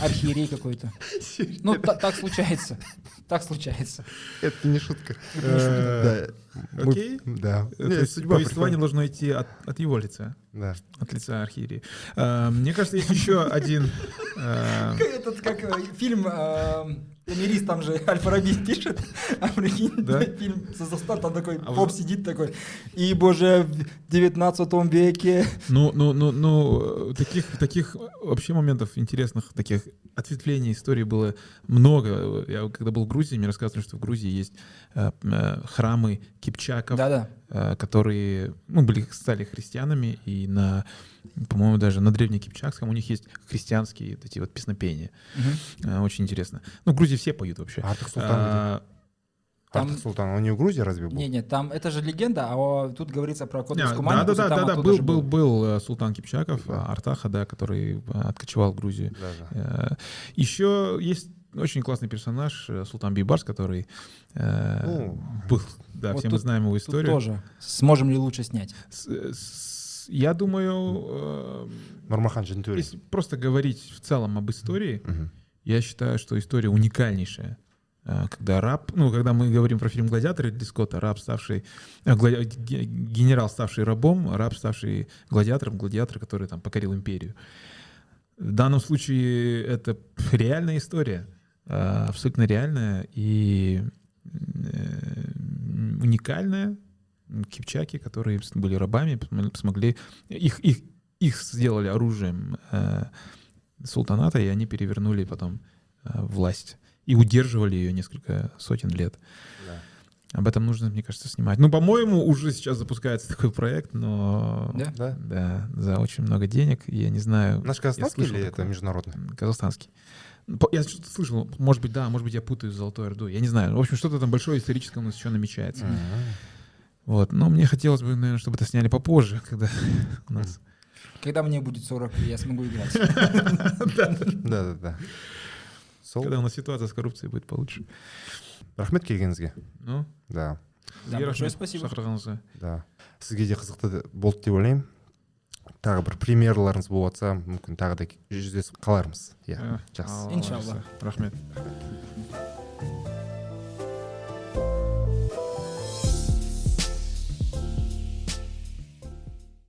Архиерей какой-то. Ну, та- так случается. Так случается. Это не шутка. Э, Окей. Да. То Не, есть судьба повествование должно идти от, его лица, Да. от лица архиерея. Э, Мне кажется, есть еще один... э, Этот, как фильм э, «Камерист», там же Аль-Фараби пишет, а прикинь, Да? фильм «Состав», там такой А поп вы- сидит такой, и, боже, в 19 веке Ну, ну, ну, ну, э, таких, таких вообще моментов интересных, таких ответвлений истории было много. Я когда был в Грузии, мне рассказывали, что в Грузии есть э, э, храмы кипчаков, Да-да. Э, которые ну, были, стали христианами, и на, по-моему, даже на древнекипчакском у них есть христианские вот эти вот песнопения. Э, Очень интересно. Ну, в Грузии все поют вообще. Артур Султан А? Там- Артур Султан, он не в Грузии разве был? Не, нет, там это же легенда, а о- тут говорится про Кодовскую Да, манику, да, да, да, да, оттуда был, же был, был э, Султан Кипчаков, Да. а, Артаха, да, который откочевал в Грузию. Да, да. Еще есть очень классный персонаж э, Султан Бейбарс, который э, Ну, был, да, вот все мы знаем его Тут историю. тоже. Сможем ли лучше снять? С- с- я думаю, э, Нурмахан Джентури. если просто говорить в целом об истории, Мгм. я считаю, что история уникальнейшая. Э, Когда раб, ну, когда мы говорим про фильм «Гладиатор» Ридли Скотта, раб, ставший, э, глади- генерал, ставший рабом, раб, ставший гладиатором, гладиатор, который там покорил империю. В данном случае это реальная история, э, абсолютно реальная и э, уникальная. Кипчаки, которые были рабами, смогли... Их, их, их сделали оружием э, султаната, и они перевернули потом э, власть и удерживали ее несколько сотен лет. Да. Об этом нужно, мне кажется, снимать. Ну, по-моему, уже сейчас запускается такой проект, но Да? Да? да, за очень много денег. Я не знаю. Наш казахстанский или это такое. международный? М, Казахстанский. Ну, по- Я что-то слышал, может быть, да, может быть, я путаю с Золотой Ордой. Я не знаю. В общем, что-то там большое историческое у нас еще намечается. Мгм. Вот. Но мне хотелось бы, наверное, чтобы это сняли попозже, когда у нас... Когда мне будет 40, я смогу играть. Да, да, да. Сол. Когда у нас ситуация с коррупцией будет получше. рахмет келгеніңізге Ну, да Да, Сізге большое рахмет спасибо. шақырғаныңызға. да сізге де қызықты болды деп ойлаймын тағы бір премьераларыңыз болыватса мүмкін тағы да жүздесіп қалармыз. Иә ә, жақсы. иншалла. Рахмет.